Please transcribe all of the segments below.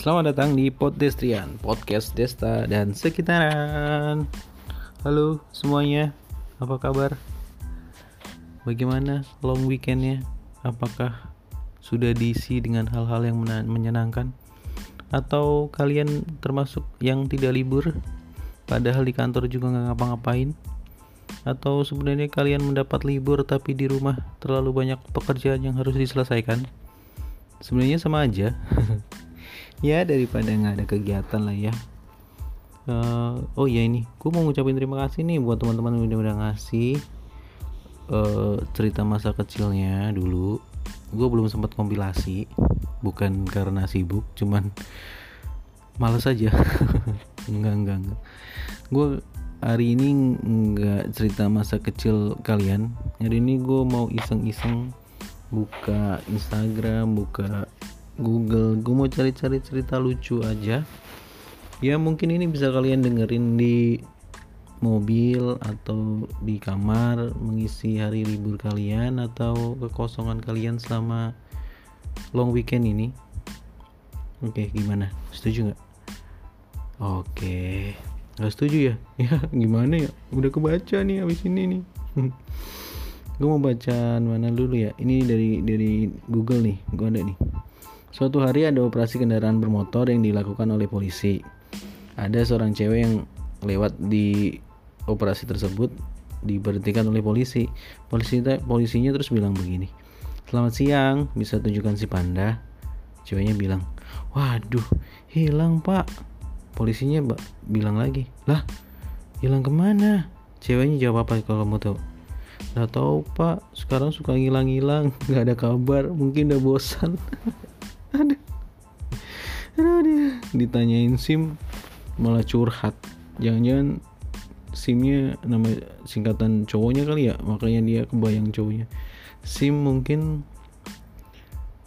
Selamat datang di Poddestrian, podcast Desta dan sekitaran. Halo semuanya, apa kabar? Bagaimana long weekendnya? Apakah sudah diisi dengan hal-hal yang menyenangkan? Atau kalian termasuk yang tidak libur? Padahal di kantor juga nggak ngapa-ngapain? Atau sebenarnya kalian mendapat libur tapi di rumah terlalu banyak pekerjaan yang harus diselesaikan? Sebenarnya sama aja. ya daripada nggak ada kegiatan lah ya. Uh, oh ya ini gue mau ngucapin terima kasih nih buat teman-teman yang udah udah ngasih uh, cerita masa kecilnya dulu. Gue belum sempat kompilasi bukan karena sibuk cuman males aja. Enggak enggak enggak. Gue hari ini nggak cerita masa kecil kalian. Hari ini gue mau iseng-iseng buka Instagram buka Google. Gue mau cari-cari cerita lucu aja. Ya mungkin ini bisa kalian dengerin di mobil atau di kamar mengisi hari libur kalian atau kekosongan kalian selama long weekend ini. Oke gimana? Setuju nggak? Oke. Nggak setuju ya? Ya gimana ya? Udah kebaca nih abis ini nih. Gue mau baca mana dulu ya? Ini dari dari Google nih. Gue ada nih Suatu hari ada operasi kendaraan bermotor yang dilakukan oleh polisi. Ada seorang cewek yang lewat di operasi tersebut diberhentikan oleh polisi. Polisi polisinya terus bilang begini. Selamat siang, bisa tunjukkan si panda? Ceweknya bilang, waduh, hilang pak. Polisinya bilang lagi, lah, hilang ke mana? Ceweknya jawab apa kalau mau tahu? Gak tahu pak, sekarang suka ngilang-ngilang, nggak ada kabar, mungkin udah bosan. ditanyain sim malah curhat. Jangan-jangan simnya nama singkatan cowoknya kali ya makanya dia kebayang cowoknya. Sim mungkin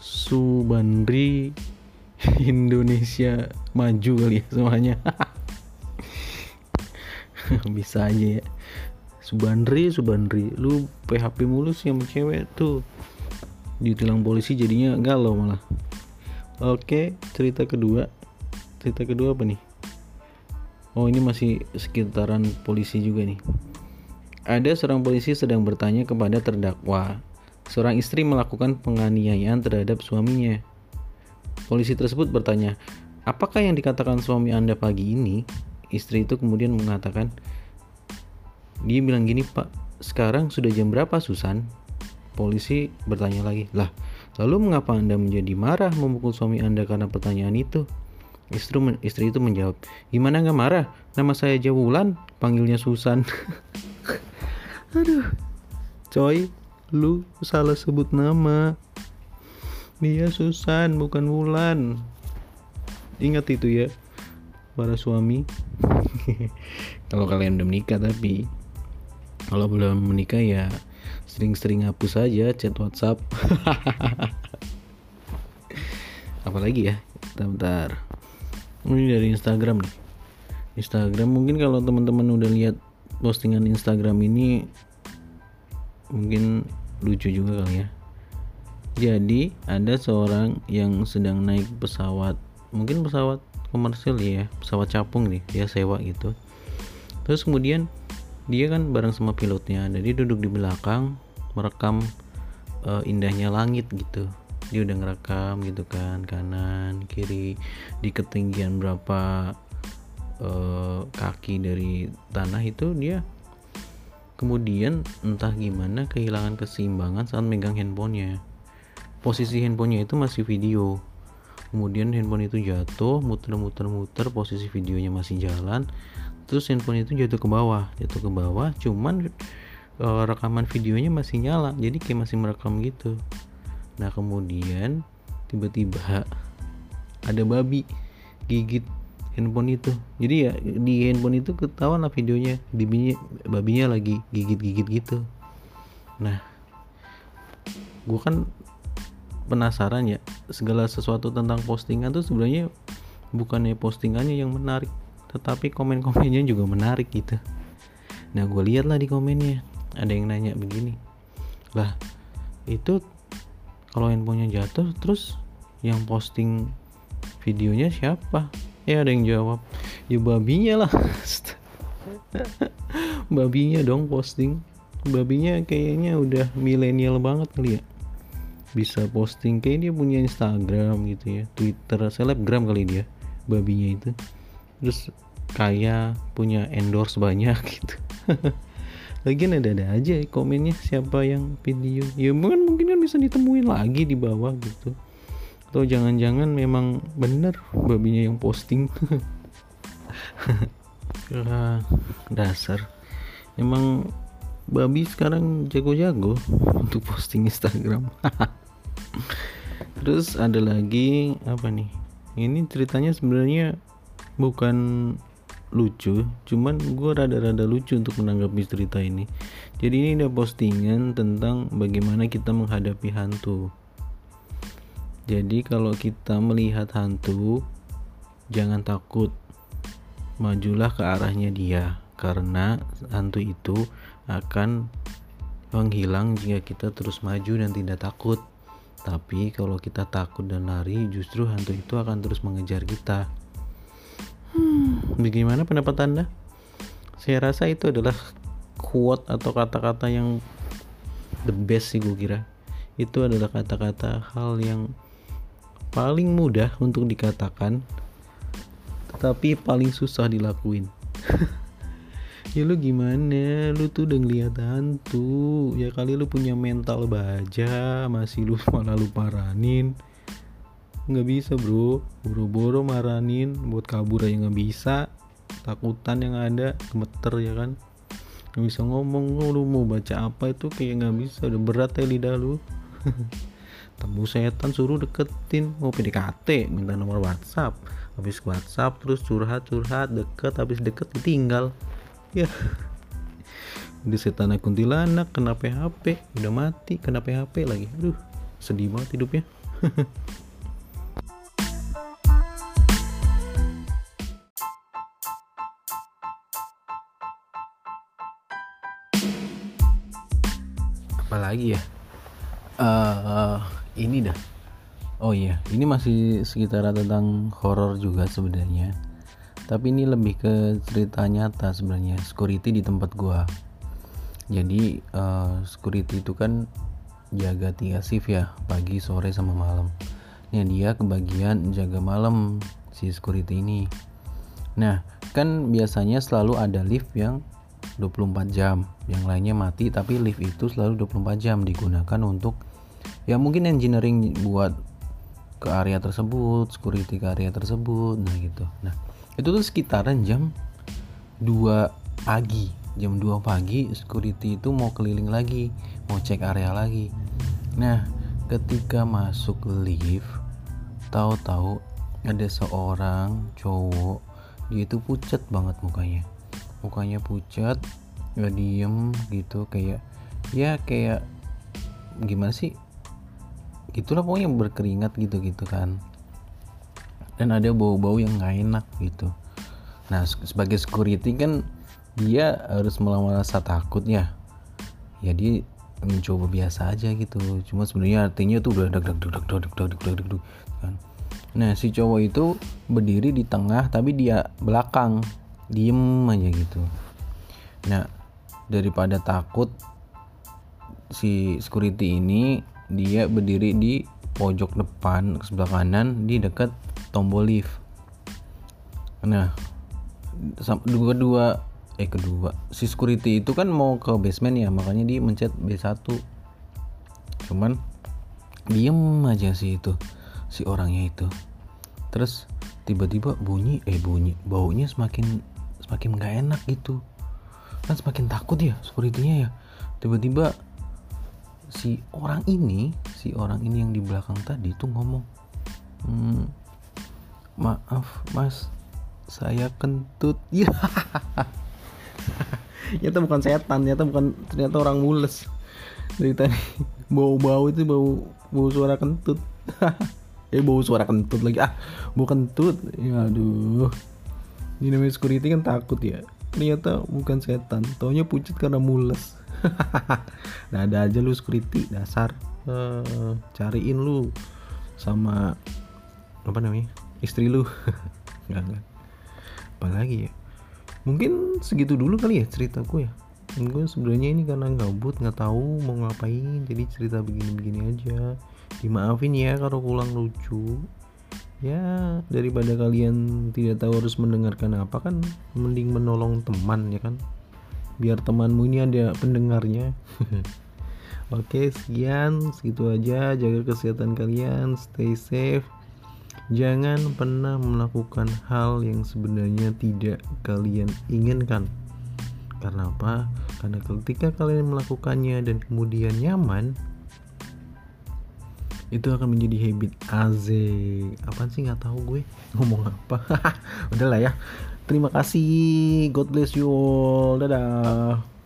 Subandri Indonesia maju kali ya semuanya bisa aja ya. Subandri Subandri. Lu PHP mulus yang cewek tuh. Ditilang polisi jadinya galau malah. Oke, cerita kedua. Cerita kedua apa nih? Oh, ini masih sekitaran polisi juga nih. Ada seorang polisi sedang bertanya kepada terdakwa. Seorang istri melakukan penganiayaan terhadap suaminya. Polisi tersebut bertanya, "Apakah yang dikatakan suami Anda pagi ini?" Istri itu kemudian mengatakan, "Dia bilang gini, Pak, sekarang sudah jam berapa, Susan?" Polisi bertanya lagi, "Lah, Lalu mengapa Anda menjadi marah memukul suami Anda karena pertanyaan itu? Istri, istri itu menjawab, gimana nggak marah? Nama saya Jawulan, panggilnya Susan. Aduh, coy, lu salah sebut nama. Dia Susan, bukan Wulan. Ingat itu ya, para suami. kalau kalian udah menikah tapi kalau belum menikah ya sering-sering hapus aja chat WhatsApp apalagi ya bentar, bentar ini dari Instagram nih. Instagram mungkin kalau teman-teman udah lihat postingan Instagram ini mungkin lucu juga kali ya. Jadi ada seorang yang sedang naik pesawat mungkin pesawat komersil ya pesawat capung nih dia sewa gitu. Terus kemudian dia kan bareng sama pilotnya jadi duduk di belakang merekam uh, indahnya langit gitu dia udah ngerekam gitu kan kanan kiri. Di ketinggian berapa uh, kaki dari tanah itu dia kemudian entah gimana kehilangan keseimbangan saat megang handphonenya. Posisi handphonenya itu masih video. Kemudian handphone itu jatuh muter-muter-muter posisi videonya masih jalan. Terus handphone itu jatuh ke bawah jatuh ke bawah cuman uh, rekaman videonya masih nyala. Jadi kayak masih merekam gitu nah kemudian tiba-tiba ada babi gigit handphone itu. Jadi ya di handphone itu ketahuan lah videonya. Babinya babinya lagi gigit-gigit gitu. Nah gue kan penasaran ya segala sesuatu tentang postingan tuh sebenarnya bukannya postingannya yang menarik tetapi komen-komennya juga menarik gitu. Nah gue lihat lah di komennya ada yang nanya begini. Lah itu kalau handphonenya jatuh terus yang posting videonya siapa? Ya ada yang jawab. Ya babinya lah. Babinya dong posting. Babinya kayaknya udah milenial banget kali ya. Bisa posting kayak dia punya Instagram gitu ya. Twitter selebgram kali dia babinya itu. Terus kaya punya endorse banyak gitu lagian ada-ada aja komennya siapa yang video. Ya mungkin mungkin kan bisa ditemuin lagi di bawah gitu. Atau jangan-jangan memang bener babinya yang posting. Ah, dasar. Emang babi sekarang jago-jago untuk posting Instagram. Terus ada lagi apa nih? Ini ceritanya sebenarnya bukan lucu cuman gue rada-rada lucu untuk menanggapi cerita ini. Jadi ini ada postingan tentang bagaimana kita menghadapi hantu. Jadi kalau kita melihat hantu jangan takut. Majulah ke arahnya dia karena hantu itu akan menghilang jika kita terus maju dan tidak takut. Tapi kalau kita takut dan lari justru hantu itu akan terus mengejar kita Hmm, bagaimana pendapat Anda? Saya rasa itu adalah quote atau kata-kata yang the best sih gue kira. Itu adalah kata-kata hal yang paling mudah untuk dikatakan tetapi paling susah dilakuin. ya lu gimana lu tuh udah ngeliat hantu ya kali lu punya mental baja masih lu malah lu paranin nggak bisa bro. Boro-boro maranin. Buat kabur aja nggak bisa. Takutan yang ada. Gemeter ya kan? Nggak bisa ngomong. Lu mau baca apa itu? Kayak nggak bisa. Udah berat ya lidah lu. Temu setan suruh deketin. Mau PDKT minta nomor WhatsApp. Habis WhatsApp terus curhat curhat. Deket habis deket ditinggal. Ya. Di setan kuntilanak. Kena PHP udah mati kena PHP lagi. Aduh sedih banget hidupnya lagi ya? Uh, ini dah. Oh iya ini masih sekitar tentang horor juga sebenarnya. Tapi ini lebih ke cerita nyata sebenarnya security di tempat gua. Jadi uh, security itu kan jaga tiga shift ya pagi sore sama malam. Nah dia kebagian jaga malam si security ini. Nah kan biasanya selalu ada lift yang 24 jam. Yang lainnya mati tapi lift itu selalu 24 jam digunakan untuk ya mungkin engineering buat ke area tersebut security ke area tersebut nah gitu. Nah itu tuh sekitaran jam 2 pagi. Jam 2 pagi security itu mau keliling lagi mau cek area lagi. Nah ketika masuk lift tahu-tahu ada seorang cowok dia itu pucat banget mukanya mukanya pucat nggak diem gitu kayak ya kayak gimana sih gitulah pokoknya berkeringat gitu gitu kan dan ada bau-bau yang nggak enak gitu nah sebagai security kan dia harus melawan rasa takut ya ya dia mencoba biasa aja gitu cuma sebenarnya artinya tuh udah deg deg deg deg deg deg deg deg deg kan nah si cowok itu berdiri di tengah tapi dia belakang diem aja gitu. Nah daripada takut si security ini dia berdiri di pojok depan sebelah kanan di dekat tombol lift. Nah dua dua eh kedua. Si security itu kan mau ke basement ya makanya dia mencet B1 cuman diem aja sih itu si orangnya itu. Terus tiba-tiba bunyi eh bunyi baunya semakin semakin nggak enak gitu. Kan semakin takut ya securitynya ya. Tiba-tiba si orang ini si orang ini yang di belakang tadi tuh ngomong hmm, maaf mas saya kentut. Ya ternyata bukan setan ternyata bukan ternyata orang mules. Dari tadi bau-bau itu bau bau suara kentut. Eh bau suara kentut lagi. Ah bau kentut. Ya aduh ini namanya security kan takut ya. Ternyata bukan setan. Taunya pucat karena mules. Nah ada aja lu security dasar. Uh, cariin lu sama apa namanya? istri lu. Nggak nggak. Apalagi ya? Mungkin segitu dulu kali ya ceritaku ya. Gue sebenarnya ini karena gabut nggak tahu mau ngapain. Jadi cerita begini-begini aja. Dimaafin ya kalau kurang lucu ya daripada kalian tidak tahu harus mendengarkan apa kan mending menolong teman ya kan? Biar temanmu ini ada pendengarnya. Oke sekian segitu aja. Jaga kesehatan kalian stay safe. Jangan pernah melakukan hal yang sebenarnya tidak kalian inginkan. Karena apa? Karena ketika kalian melakukannya dan kemudian nyaman, itu akan menjadi habit azik. Apaan sih nggak tahu gue ngomong apa. Udahlah ya. Terima kasih. God bless you all. Dadah.